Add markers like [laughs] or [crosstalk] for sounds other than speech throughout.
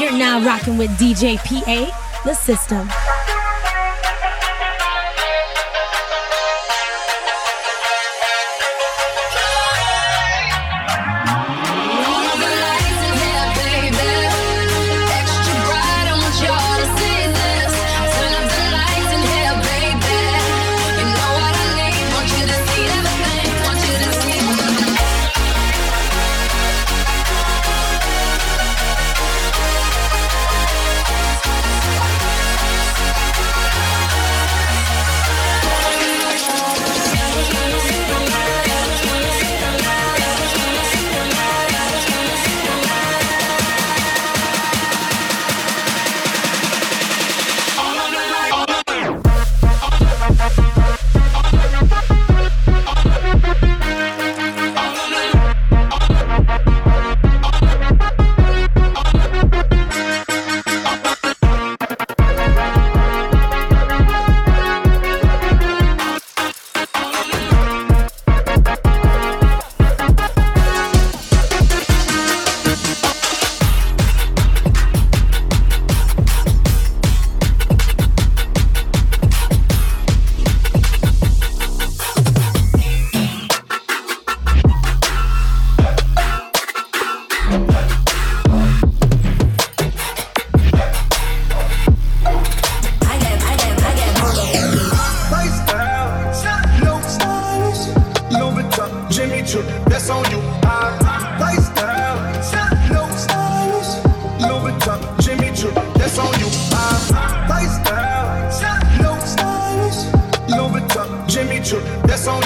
You're now rocking with DJ PA, the system.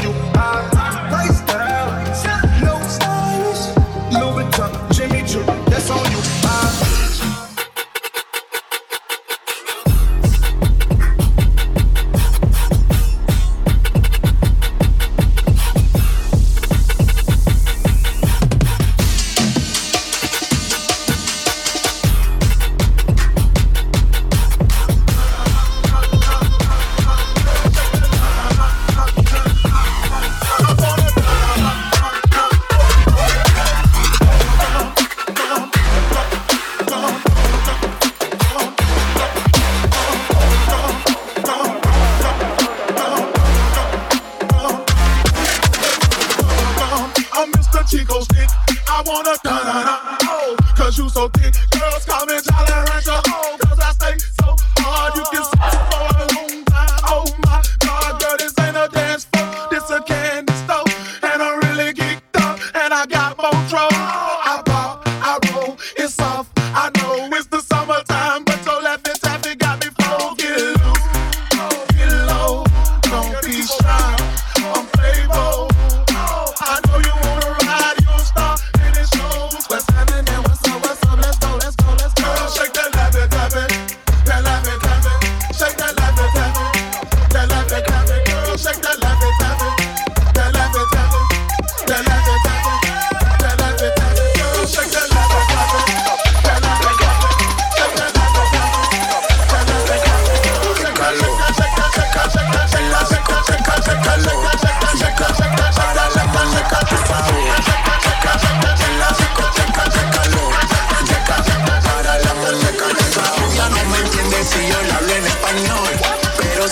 you are.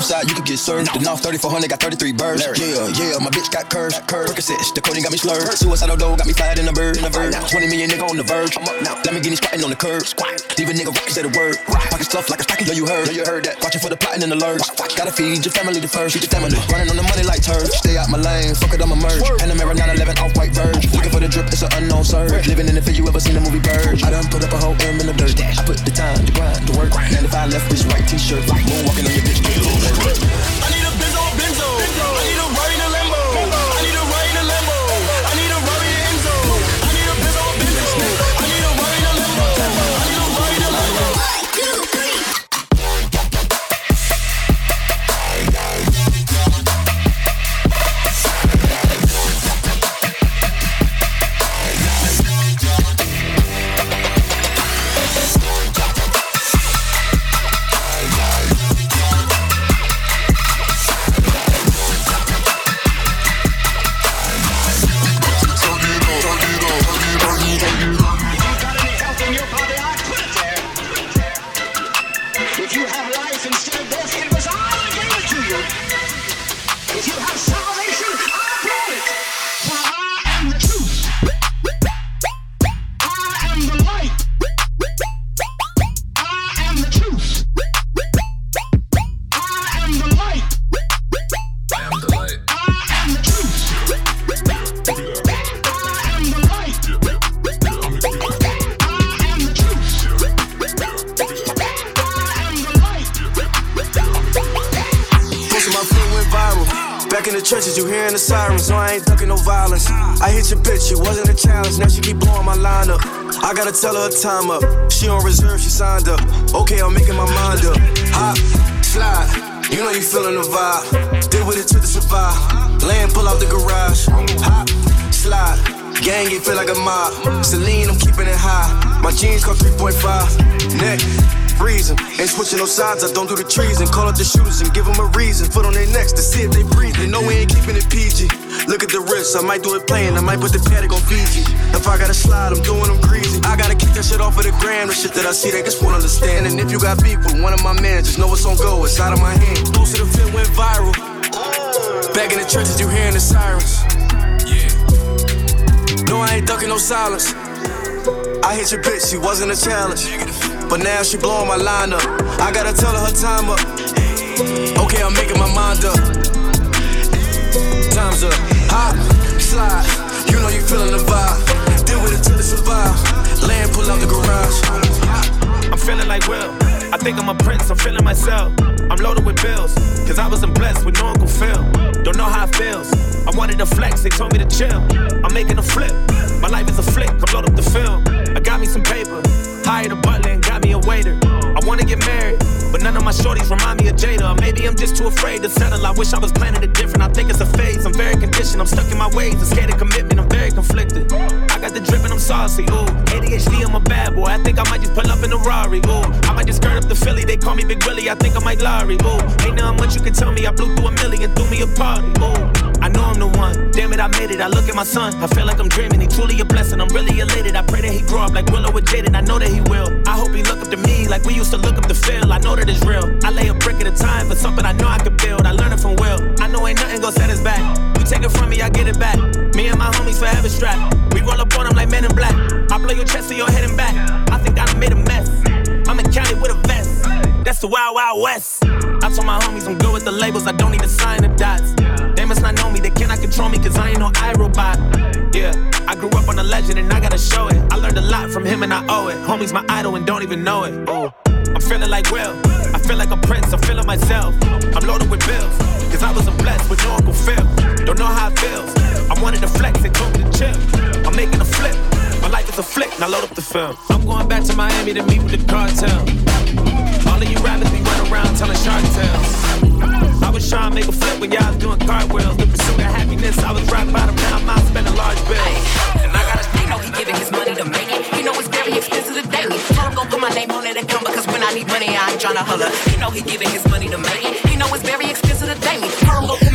Reverse. Northside, you can get served. The North 3400 got 33 birds. Yeah, yeah, my bitch got curves. Curve. Percocets, the coding got me slurred. Suicidal dough got me fired in a bird. In a bird. 20 million nigga on the verge. I'm up now. Let me get me squatting on the curb. Squat. Leave a nigga rock say the word. Pocket stuff like a stocking, yo, you heard. Yo, you heard that. Watching for the plotting and the lurch. Gotta feed your family the first. Feed your family. Running on the money like turds. Stay out my lane. Fuck it, I'm a merge. Panamera 911 off white verge. Looking for the drip, it's an unknown surge. Living in it for you ever seen the movie Bird. I done put up a whole M in the dirt. I put the time, the grind, the work. 95 left this white t-shirt. Moonwalking on your gotta tell her time up. She on reserve, she signed up. Okay, I'm making my mind up. Hop, slide, you know you feeling the vibe. Deal with it till to survive. Land, pull out the garage. Hop, slide. Gang, it feel like a mob. Celine, I'm keeping it high. My jeans cost 3.5. Neck, freezing. Ain't switching no sides, I don't do the trees. And call up the shooters and give them a reason. Foot on their necks to see if they breathe. They know we ain't keeping it PG. Look at the wrist, I might do it playing. I might put the paddock on Fiji. I gotta slide, I'm doing them greasy. I gotta keep that shit off of the gram. The shit that I see, they just won't understand. And if you got beef with one of my men, just know it's on go. It's out of my hand. Most of the fit went viral. Back in the trenches, you hearing the sirens. No, I ain't ducking no silence. I hit your bitch, she wasn't a challenge. But now she blowing my line up. I gotta tell her her time up. Okay, I'm making my mind up. Time's up. Hop, slide. You know you feeling the vibe. Till it survive. Land, pull out the garage. I'm feeling like Will. I think I'm a prince, I'm feeling myself. I'm loaded with bills, cause I wasn't blessed with no Uncle Phil. Don't know how it feels. I wanted to flex, they told me to chill. I'm making a flip. My life is a flick, I'm load up the film. I got me some paper, hired a butler and got me a waiter. I wanna get married, but none of my shorties remind me of Jada. Maybe I'm just too afraid to settle. I wish I was planning it different. I think it's a phase. I'm very conditioned. I'm stuck in my ways. I'm scared of commitment. I'm very conflicted. I got the drip and I'm saucy. Ooh, ADHD, I'm a bad boy. I think I might just pull up in a Rari. Ooh, I might just skirt up the Philly. They call me Big Willie. I think I might Larry. Ooh, ain't nothing much you can tell me. I blew through a million, threw me a party. Ooh, I know I'm the one. Damn it, I made it. I look at my son. I feel like I'm dreaming. He truly a blessing. I'm really elated. I pray that he grow up like Willow with Jaden. I know that he will. I hope he look up to me like we used to look up to Phil. I know that it's real. I lay a brick at a time for something I know I could build. I learned it from Will. I know ain't nothing gonna set us back. You take it from me, I get it back. Me and my homies forever strapped. We roll up on them like men in black. I blow your chest to your head and back. I think I made a mess. I'm in county with a vest. That's the wild, wild west. I told my homies I'm good with the labels. I don't need to sign the dots. Must not know me. They cannot control me cause I ain't no iRobot. Yeah, I grew up on a legend and I gotta show it. I learned a lot from him and I owe it. Homie's my idol and don't even know it. Ooh. I'm feeling like Will. I feel like a prince. I'm feeling myself. I'm loaded with bills. Cause I wasn't blessed with no Uncle Phil. Don't know how it feels. I wanted to flex. Told me to chill. I'm making a flip. My life is a flick. Now load up the film. I'm going back to Miami to meet with the cartel. Sean make a flip when y'all doing cartwheels. The pursuit of happiness, I was dropped by the now I spend a large bill. And I gotta stay, know he giving his money to make it. You know it's very expensive to daily. Tell him go put my name on it and come because when I need money, I ain't trying to holler. You know he giving his money to make it. You know it's very expensive to daily. Tell him go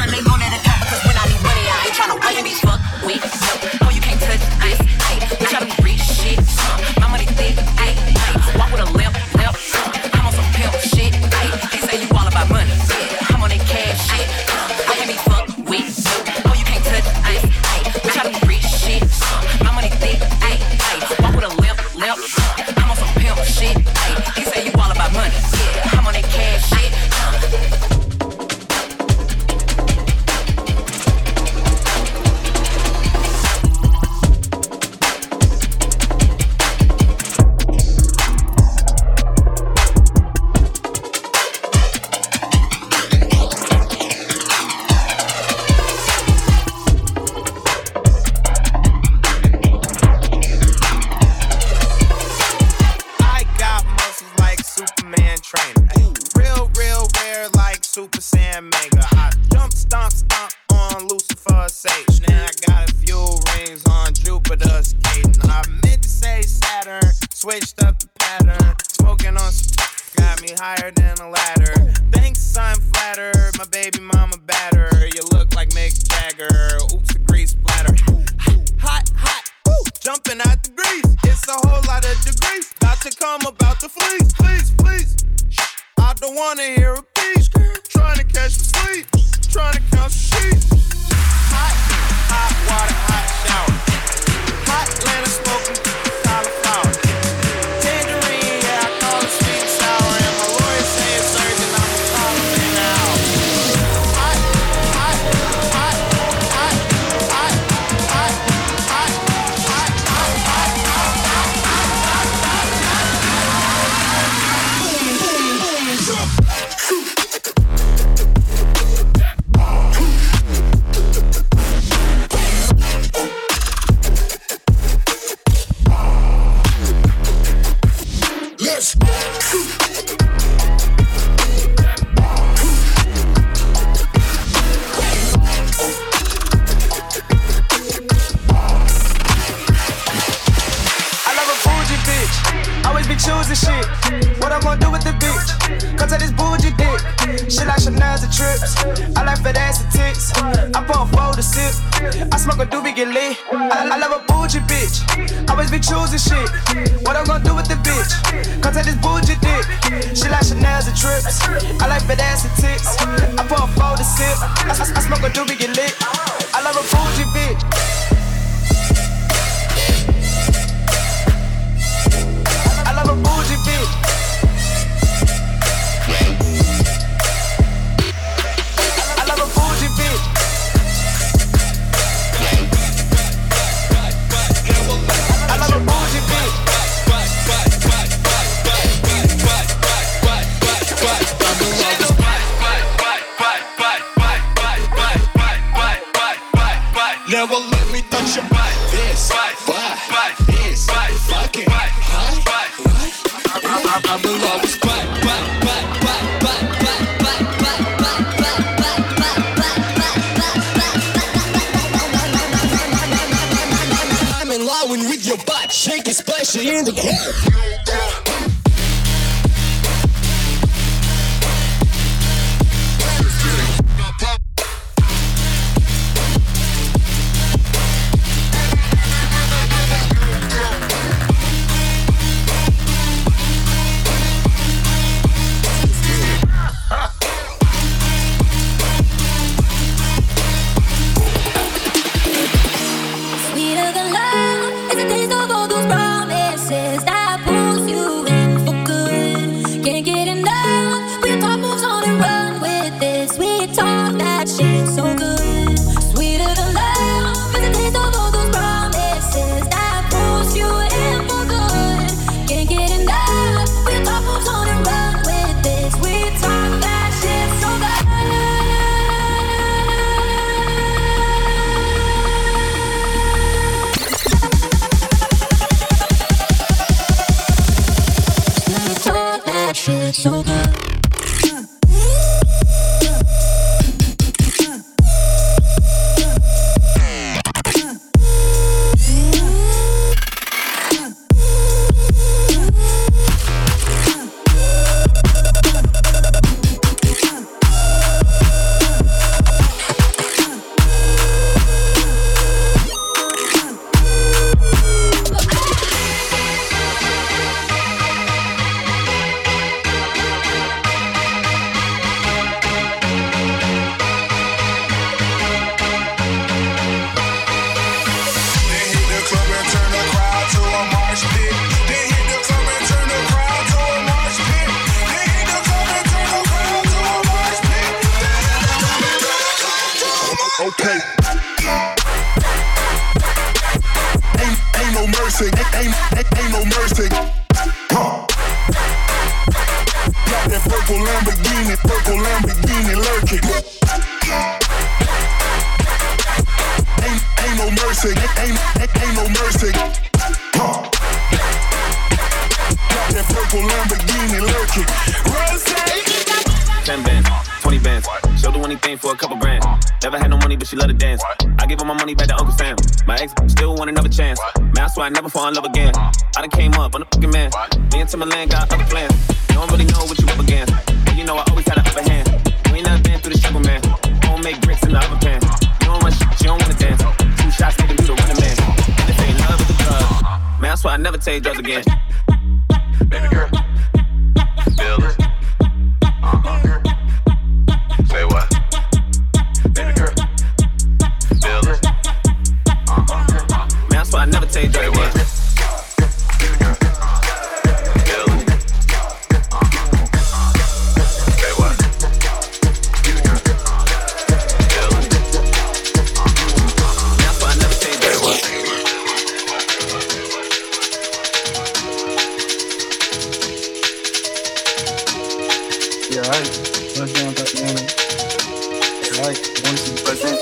jumping out the grease. It's a whole lot of degrees, about to come about the fleece. Please, please, Shh. I don't wanna hear a beat. Trying to catch some sleep, trying to count some sheets. Hot, hot water, hot shower. Hot Atlanta smoking. she in the game. like see you bust down,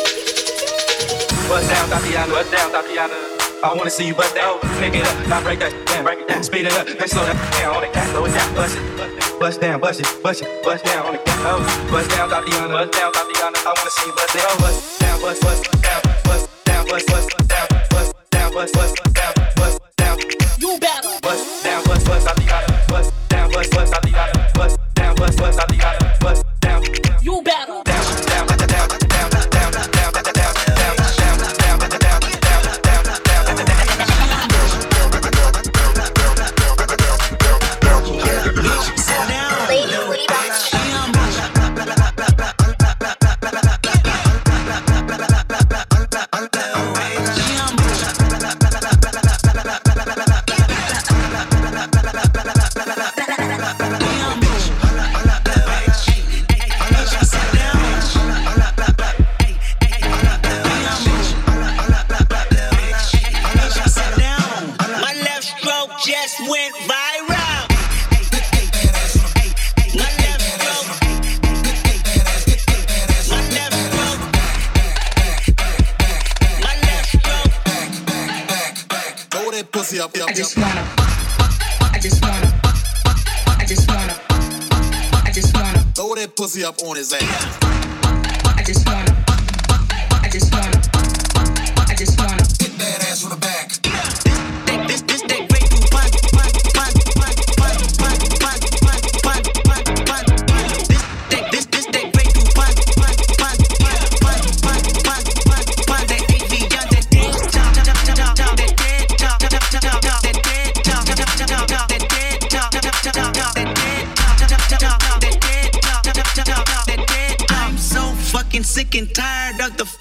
Bust down, Tatiana. Bust down, Tatiana. I wanna see you bust down. Pick it up, not break that down. Break it down, speed it up. Then slow that down on the gas, slow it down. Bust it, bust down, bust it, bust it, bust down on the gas. Oh, bust down, Tatiana. Bust down, Tatiana. I wanna see you bust down. Bust down, bust, bust down, bust down, bust, bust down, bust down, bust, bust down, bust down. You better bust down, bust, bust Tatiana. Bust down, bust, bust Tatiana. Bust down, bust, bust Tatiana. sick and tired of the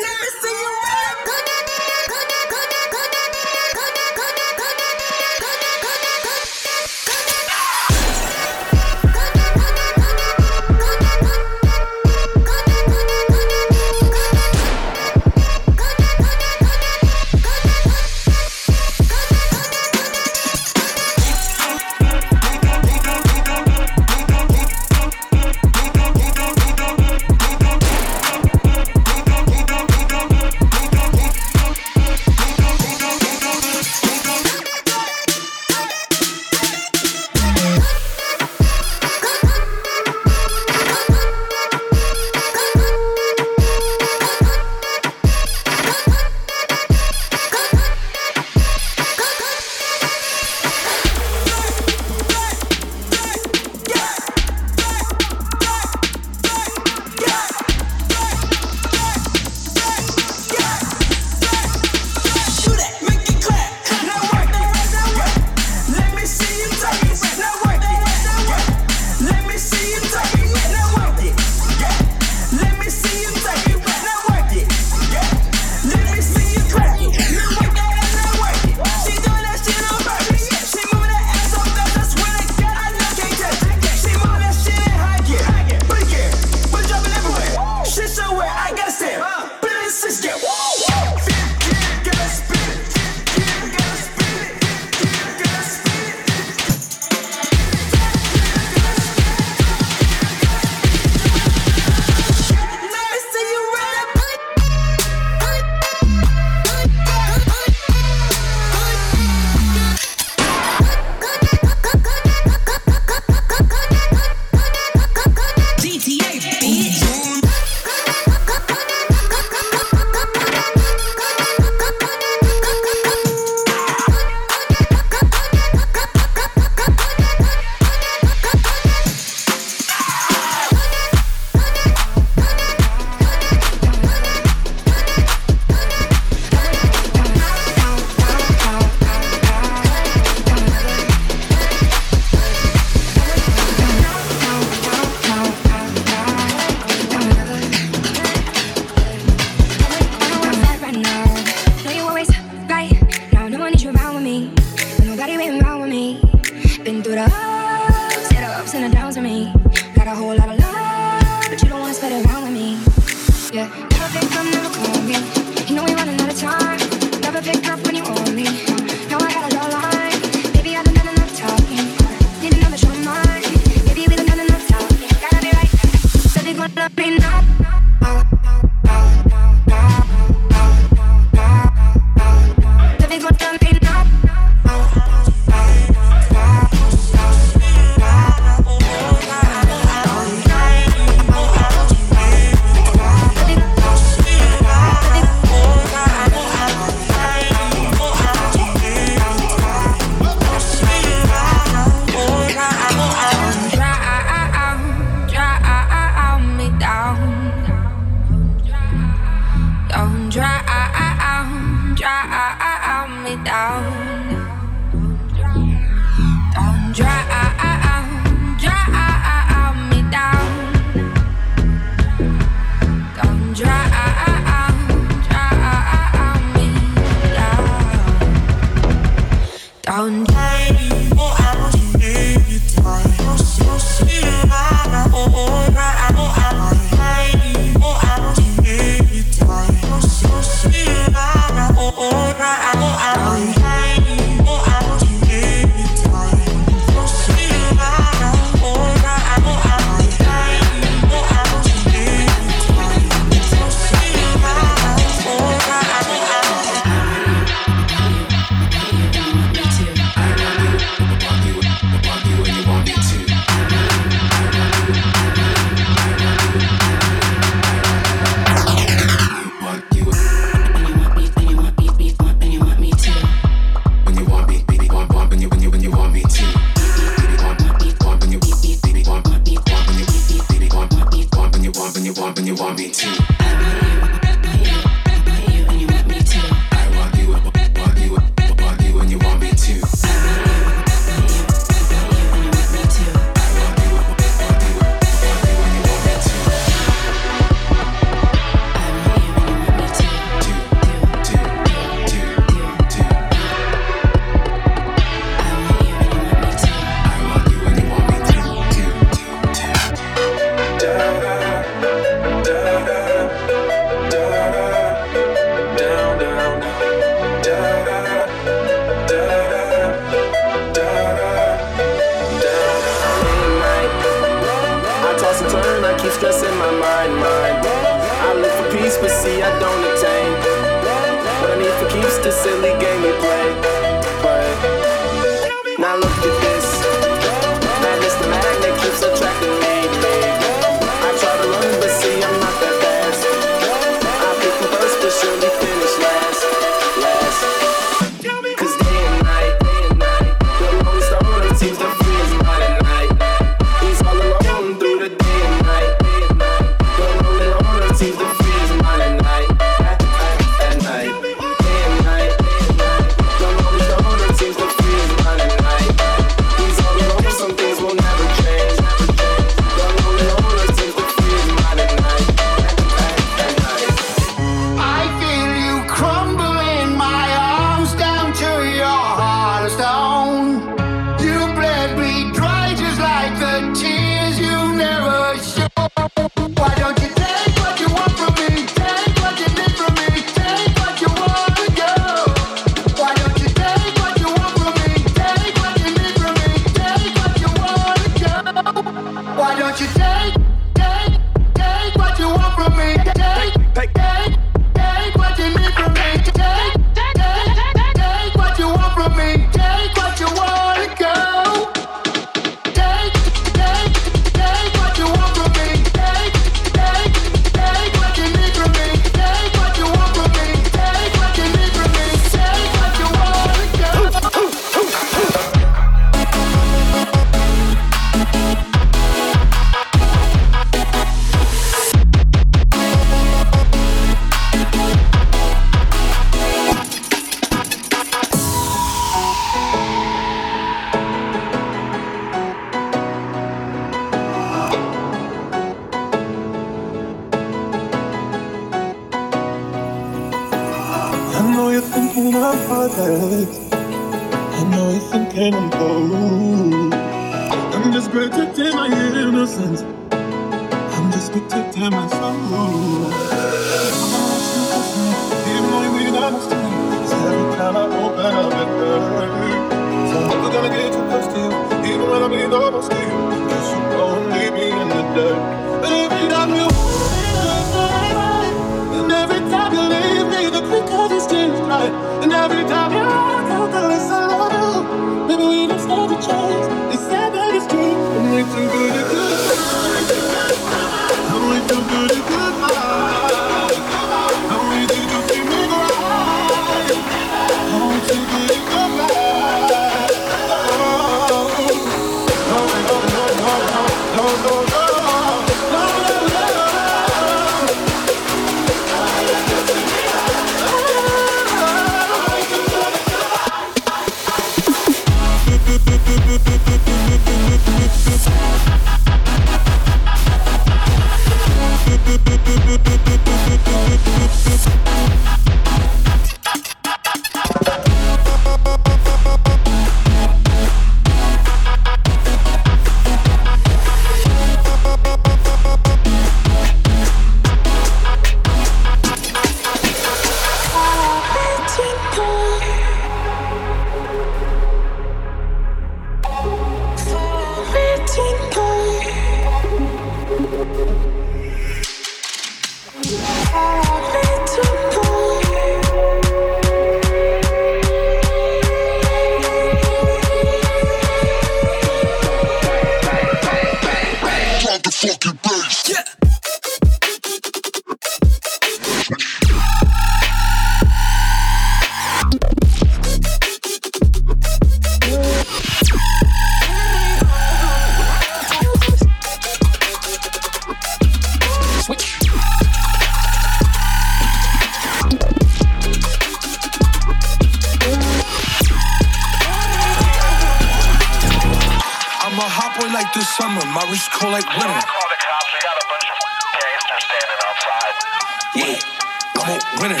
winner.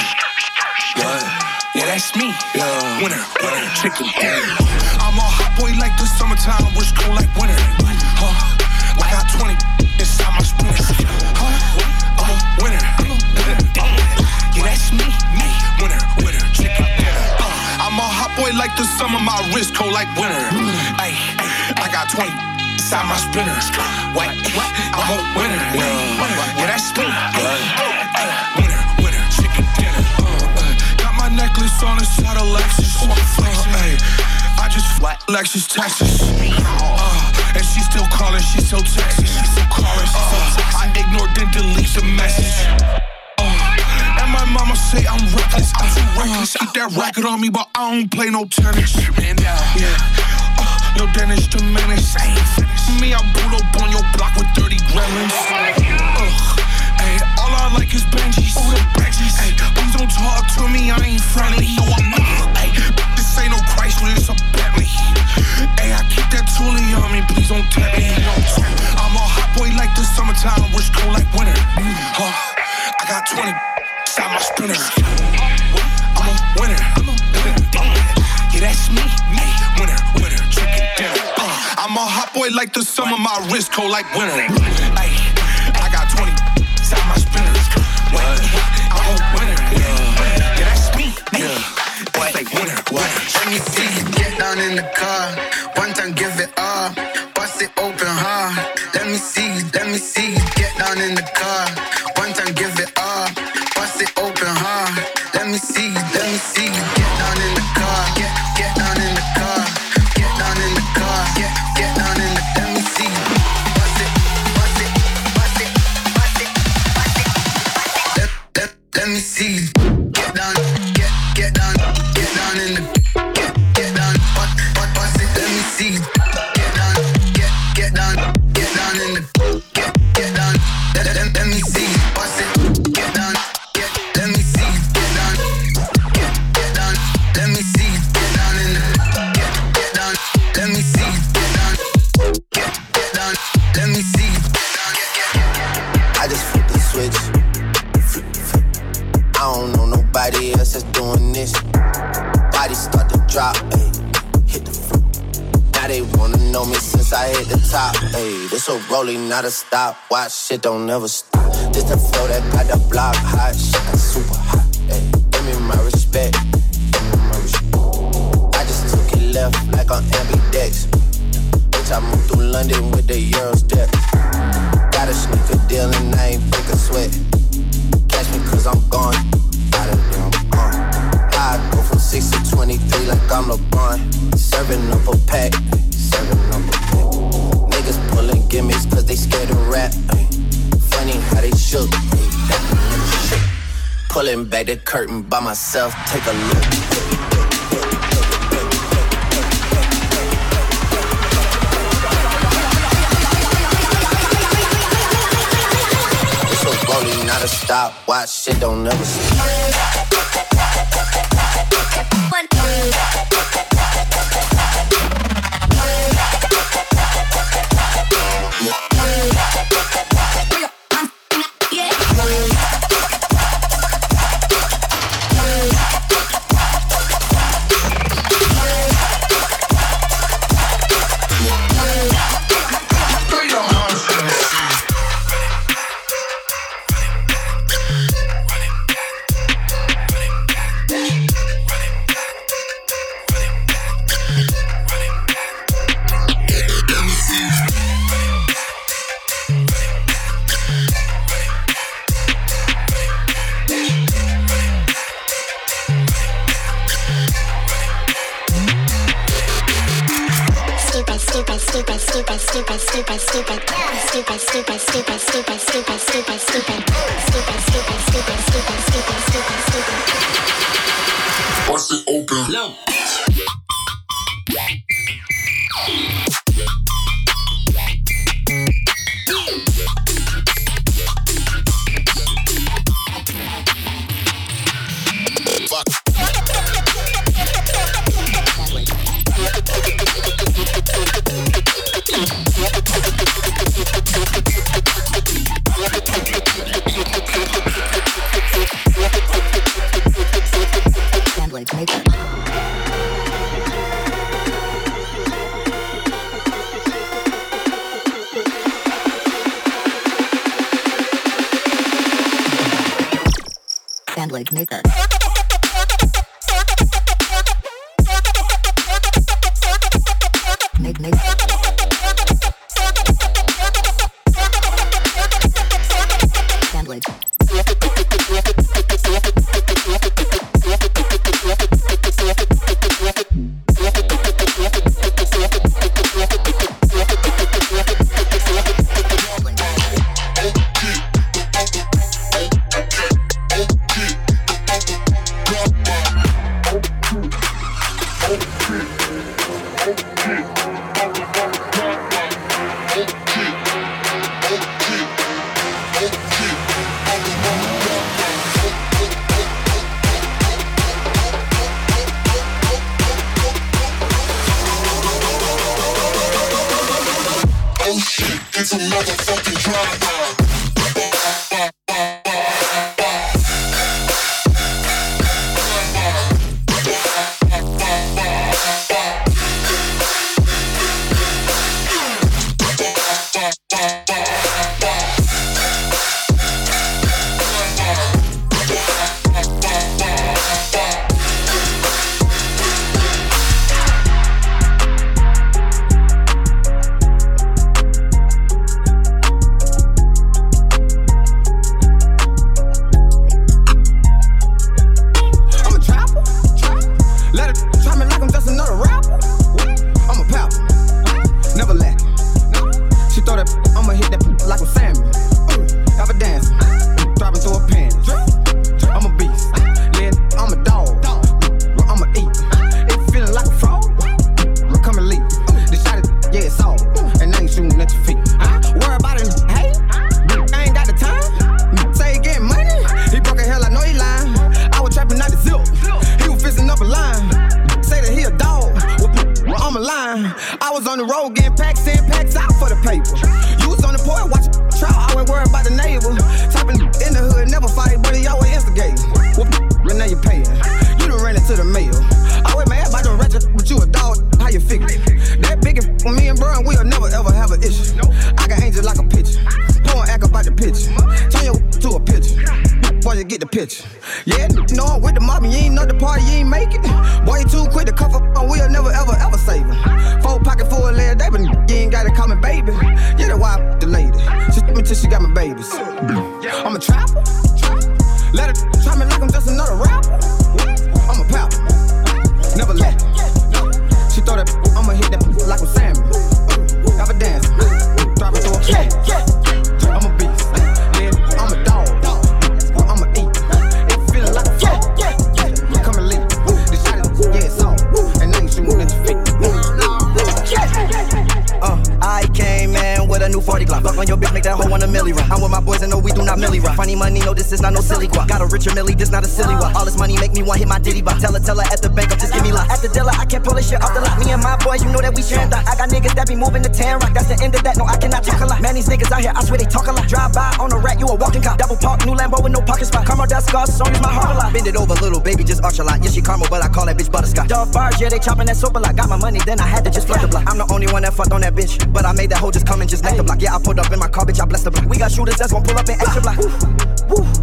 Yeah, yeah, that's me. Yeah, winner, winner, chicken. I'm a hot boy like the summertime, wrist cold like winter. Huh? I got 20 inside my sprinter. Huh? I'm a winner. Yeah, that's me, me, winner, winner, chicken. Uh, I'm a hot boy like the summer, my wrist cold like winter. Ay, I got 20 inside my sprinter. What? I'm a winner. Yeah, that's me. My on the side of Lexus. Uh, ay, I just flat Lexus, Texas. Uh, and she still calling, she so Texas. She still calling, she so Texas. I ignored then delete the message. Uh, and my mama say I'm reckless. I'm too reckless. Keep that racket on me, but I don't play no tennis. Down. Yeah. Uh, yo, Dennis the menace. Me, I pull up on your block with 30 gremlins. Uh, ay, all I like is Benjis. Ay, please don't talk to me, I ain't friendly. No, I'm not. Ay, this ain't no Chrysler, it's a Bentley. Ay, I keep that toolie on me, please don't tempt me. I'm a hot boy like the summertime, wrist cold like winter. Huh, I got 20 inside my sprinter. I'm a winner. Yeah, that's me, me, winner, winner, chicken dinner. Uh, I'm a hot boy like the summer, my wrist cold like winter. Ay, What? I'm a winner. Yeah, that's me, me. What? Like winner, winner. Let me see you get down in the car. not a stop. Watch shit don't never stop. This the flow that got the block curtain by myself. Take a look. So Rolling, not a stop. Watch shit don't ever stop. Picture. Yeah, know I'm with the mob, you ain't know the party, you ain't make it. This is not no silly guap. Got a richer milli, this not a silly walk. All this money make me want hit my ditty box. Tell her, tell her at the bank, I'm just give me lock. At the dealer, I can't pull this shit off the lot. Me and my boys, you know that we sharing that. I got niggas that be moving to 10 rock. That's the end of that, no, I cannot talk a lot. Man, these niggas out here, I swear they talk a lot. Drive by on a rat, you a walking cop. Double park, new Lambo with no parking spot. Karma, that's Gus, song is my heart a lot. Bend it over, little baby, just arch a lot. Yeah, she caramel, but I call that bitch butterscotch. Dog bars, yeah, they chopping that soap a lot. Got my money, then I had to just flood the block. I'm the only one that fucked on that bitch, but I made that hoe just come and just neck the block. Yeah, I pulled up in my car, bitch, I blessed the block. We got shooters that's gon' pull up in extra block. Woo, woo.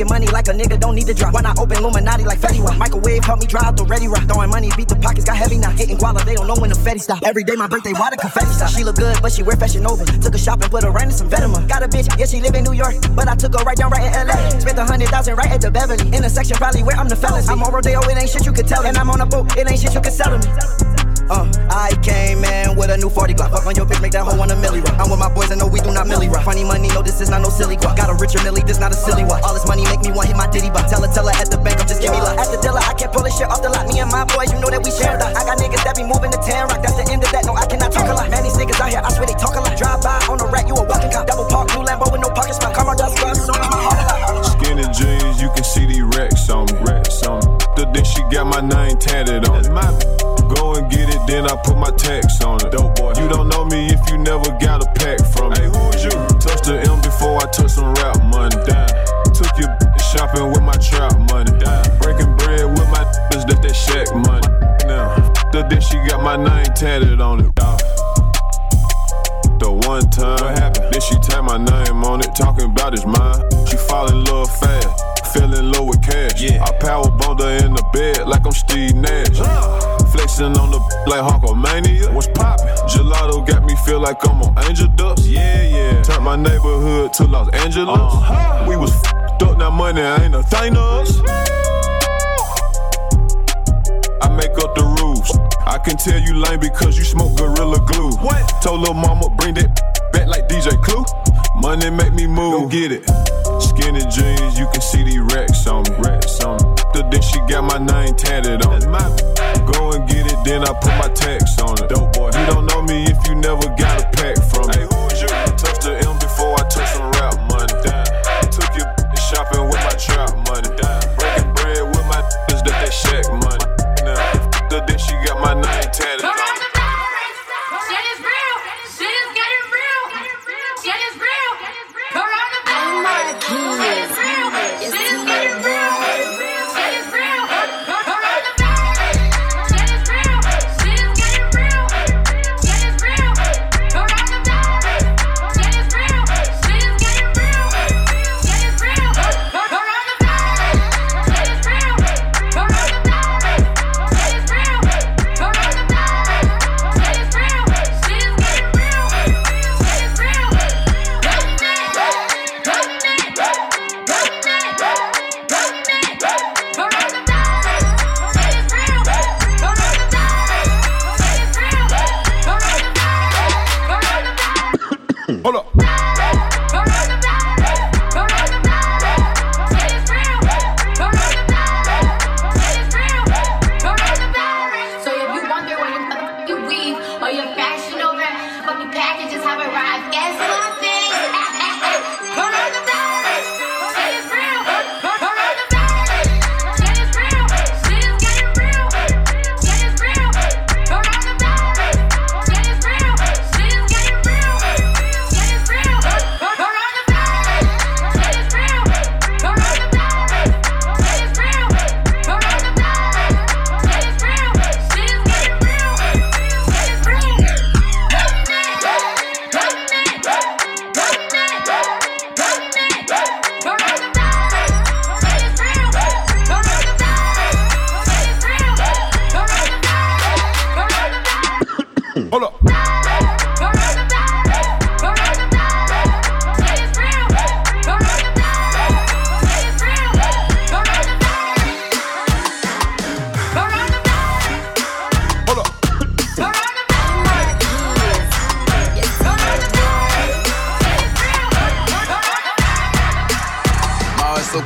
Making money like a nigga don't need to drop. When I open Illuminati like Fetty Wap. Microwave help me drive the ready rock. Throwing money, beat the pockets, got heavy now. Hitting guala, they don't know when the Fetty stop. Every day my birthday, why the confetti stop? She look good, but she wear fashion over. Took a shop and put her right in some Venomous. Got a bitch, yeah, she live in New York, but I took her right down right in LA. Spent a hundred thousand right at the Beverly. In the section probably where I'm the fellas. I'm on Rodeo, it ain't shit you could tell. And I'm on a boat, it ain't shit you could sell to me. Uh, I came new 40 Glock. Fuck on your bitch, make that hoe want a milli rock. I'm with my boys I know we do not milli rock. Funny money, no, this is not no silly guap. Got a richer milli, this not a silly walk. All this money make me want hit my ditty box. Tell her, tell her at the bank, I'm just give me luck. At the dealer, I can't pull this shit off the lot. Me and my boys, you know that we share that. I got niggas that be moving to 10 rock. That's the end of that. No, I cannot talk a lot. Man, these niggas out here, I swear they talk a lot. Drive by on a rat, you a walking cop. Double park, new Lambo with no parking spot. Car, my dust, gun, so my heart a lot. Skinny jeans, you can see these racks on me. Racks on me. The then she got my name tatted on it. Go and get it, then I put my tax on it. Dope boy. You don't know me if you never got a pack from me. Hey, who is you? Touch the M before I touch some rap money. Damn. Took your shopping with my trap money. Damn. Breaking bread with my that that shack money. Now, the then she got my name tatted on it. The one time, what happened? Then she tapped my name on it, talking about his mind. She fall in love fast, fell in love with cash. Yeah. I power bombed her in the bed like I'm Steve Nash. Flexing on the like Hulkamania. What's poppin'? Gelato got me feel like I'm on Angel Dust. Yeah, yeah. Turned my neighborhood to Los Angeles. Uh-huh. We was f***ed up, now money ain't a thing to us. I make up the rules. I can tell you lame because you smoke Gorilla Glue. What? Told lil' mama bring that back like DJ Clue. Money make me move. Go get it. Skinny jeans, you can see these racks on me. Racks on me. The then she got my name tatted on it. Go and get it, then I put my tax on it. Dope boy. You don't know me if you never got a pack from me. Hey, who is you?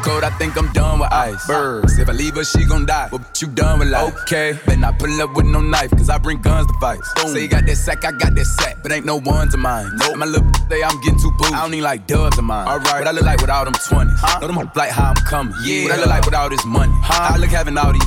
Cold, I think I'm done with ice. Birds, if I leave her, she gon' die. Well, bitch, you done with life. Okay, better not pull up with no knife, cause I bring guns to fight. Say you got that sack, I got that sack, but ain't no ones of mine. Nope. My little say I'm getting too booed. I don't need like dubs of mine. Alright, what I look like without them 20s. Huh? Know them like how I'm coming. Yeah. What I look like with all this money. Huh? I look having all these.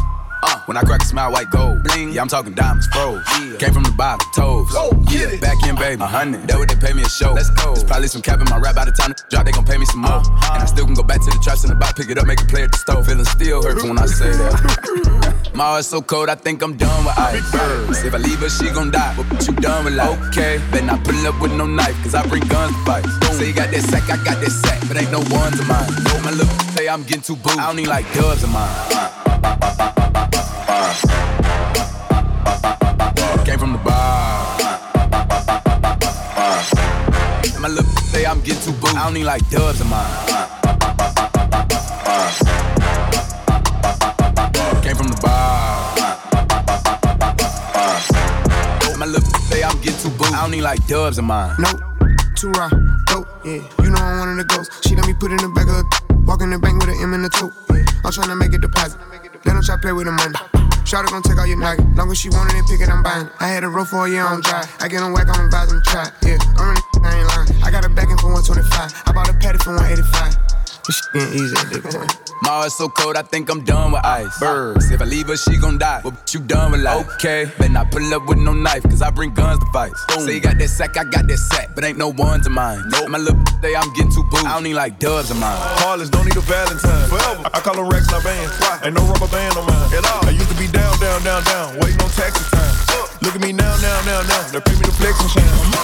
When I crack a smile, white gold. Bling. Yeah, I'm talking diamonds, froze. Yeah. Came from the bottom, toes. Oh, yeah, back in, baby. A hundred. That what they pay me a show. Let's go. There's probably some cap in my rap by the time the drop, they gon' pay me some more. Uh-huh. And I still can go back to the traps in the box, pick it up, make a play at the stove. Feeling still hurts when I say that. [laughs] my heart's so cold, I think I'm done with ice. Birds. If I leave her, she gon' die. But you done with life. Okay, better not pull up with no knife, cause I bring guns to fight. Say you got that sack, I got that sack, but ain't no ones of mine. No, my little say I'm getting too booed. I don't need like dubs of mine. My little say I'm getting too booed. I don't need like dubs of mine. Came from the bar. My little say I'm getting too booed. I don't need like dubs of mine. Nope, too raw, dope, yeah. You know I'm one of the ghosts. She let me put in the back of the walk in the bank with an M in the tote. Yeah. I'm tryna make a deposit. Let them try play with the money. Shawty gon' take all your noggin. Long as she want it, pick it, I'm buying. I had a roll for a year on dry. I get on whack, I'm advising try. Yeah, I'm really, I ain't lying. I got a backing for 125. I bought a patty for 185. This shit ain't easy at this point. My heart's so cold, I think I'm done with ice. Birds, if I leave her, she gon' die. Well, bitch, you done with life. Okay, better not pull up with no knife, cause I bring guns to fight. Say you got that sack, I got that sack, but ain't no ones of mine. Nope. My little say I'm getting too booed. I don't need like dubs of mine. Heartless, don't need a Valentine. Forever. I call them Rex, not band. Why? Ain't no rubber band on down, down, down, waiting on taxi time. Look at me now, now, now, now. They pay me the flex and shine.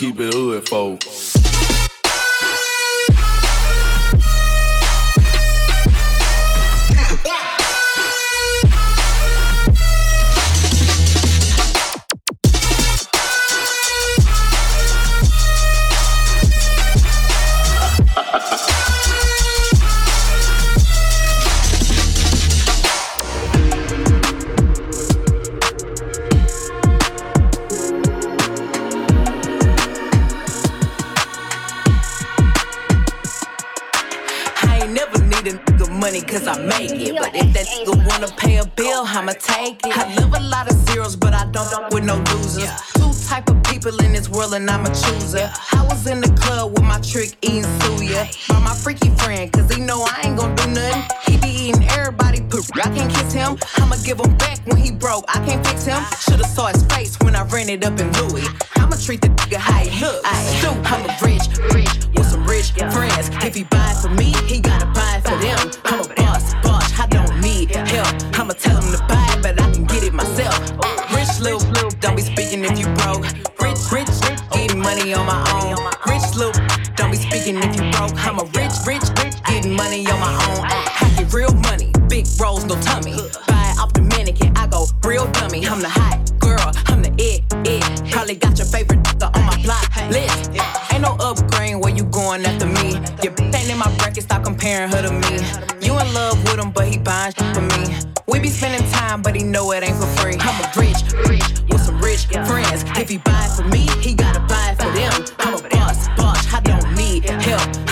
Keep it hood, folks.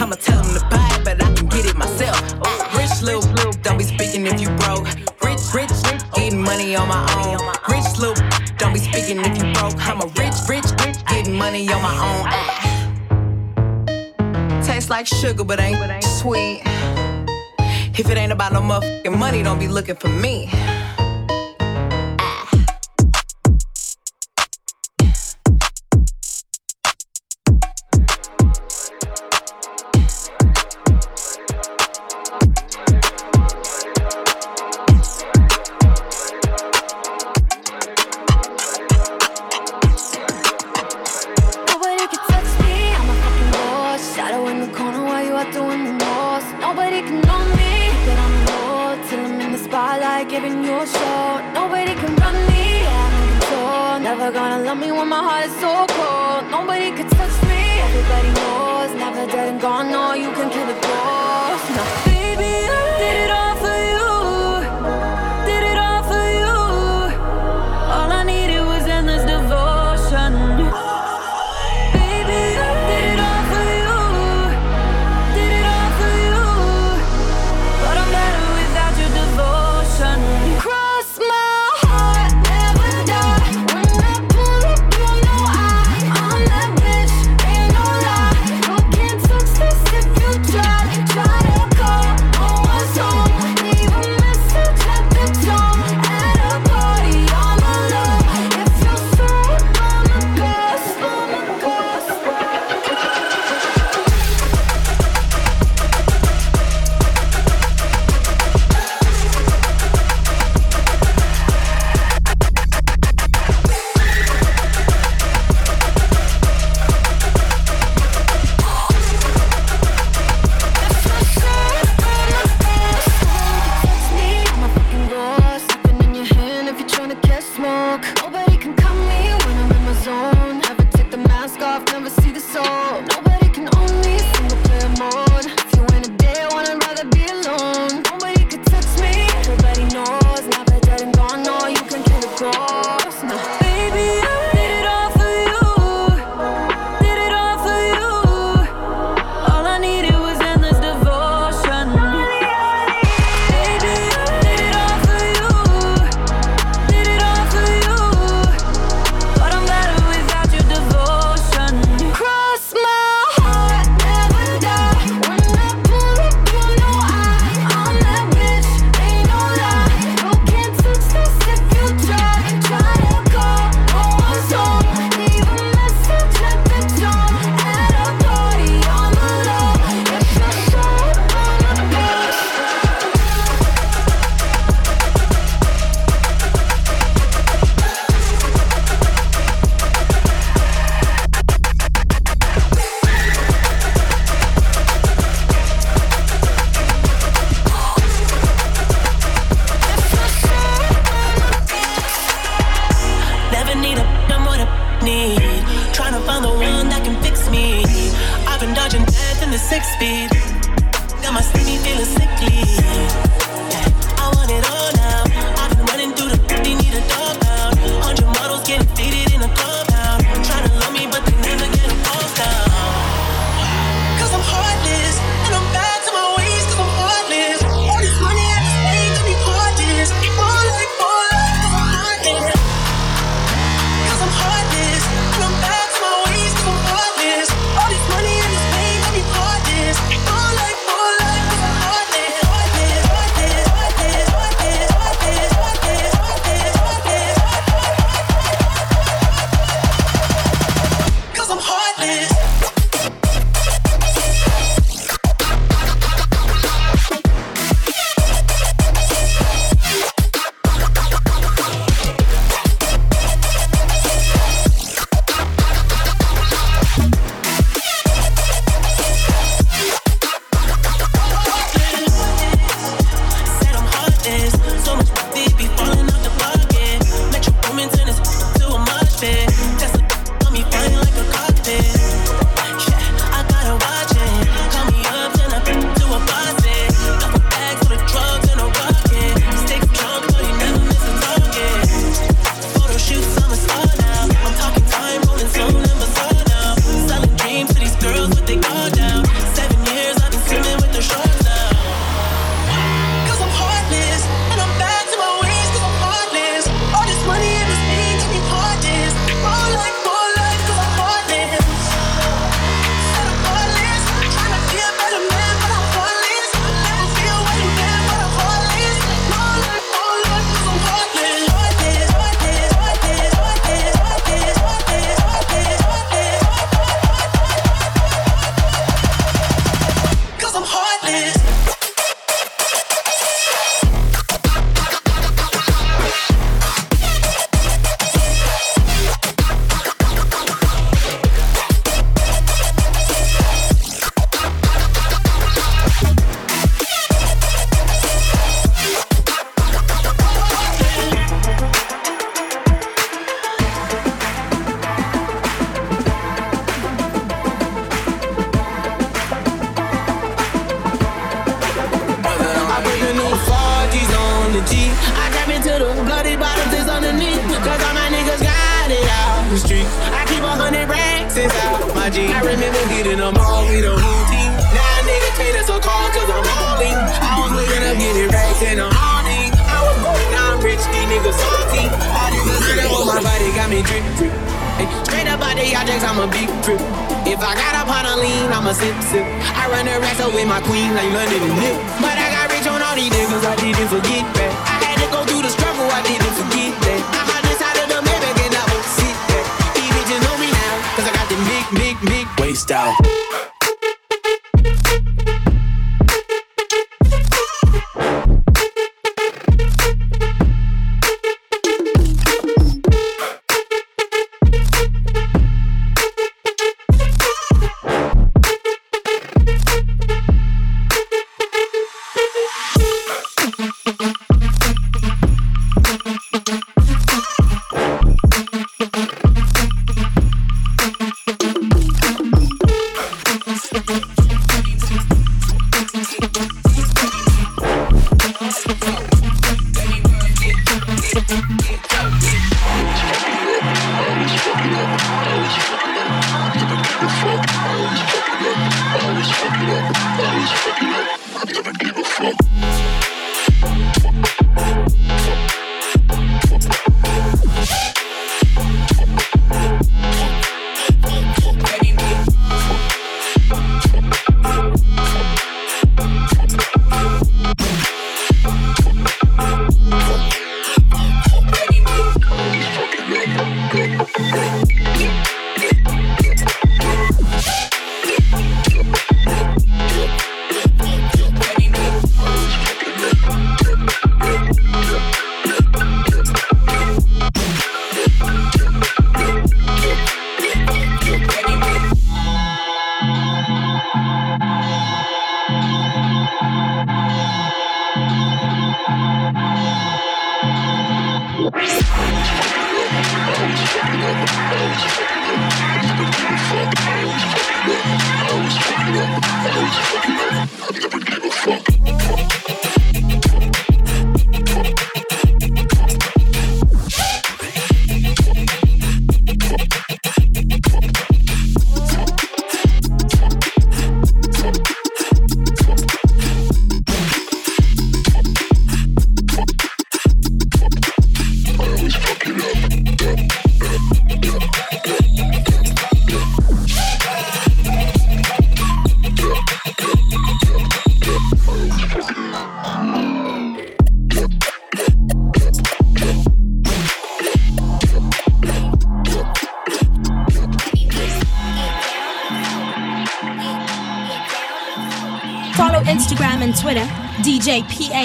I'ma tell him to buy it, but I can get it myself. Rich little Luke, don't be speaking if you broke. Rich, rich, rich, getting money on my own. Rich little, don't be speaking if you broke. I'm a rich, rich, rich, getting money on my own. Tastes like sugar, but ain't sweet. If it ain't about no motherfucking money, don't be looking for me.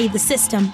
The System.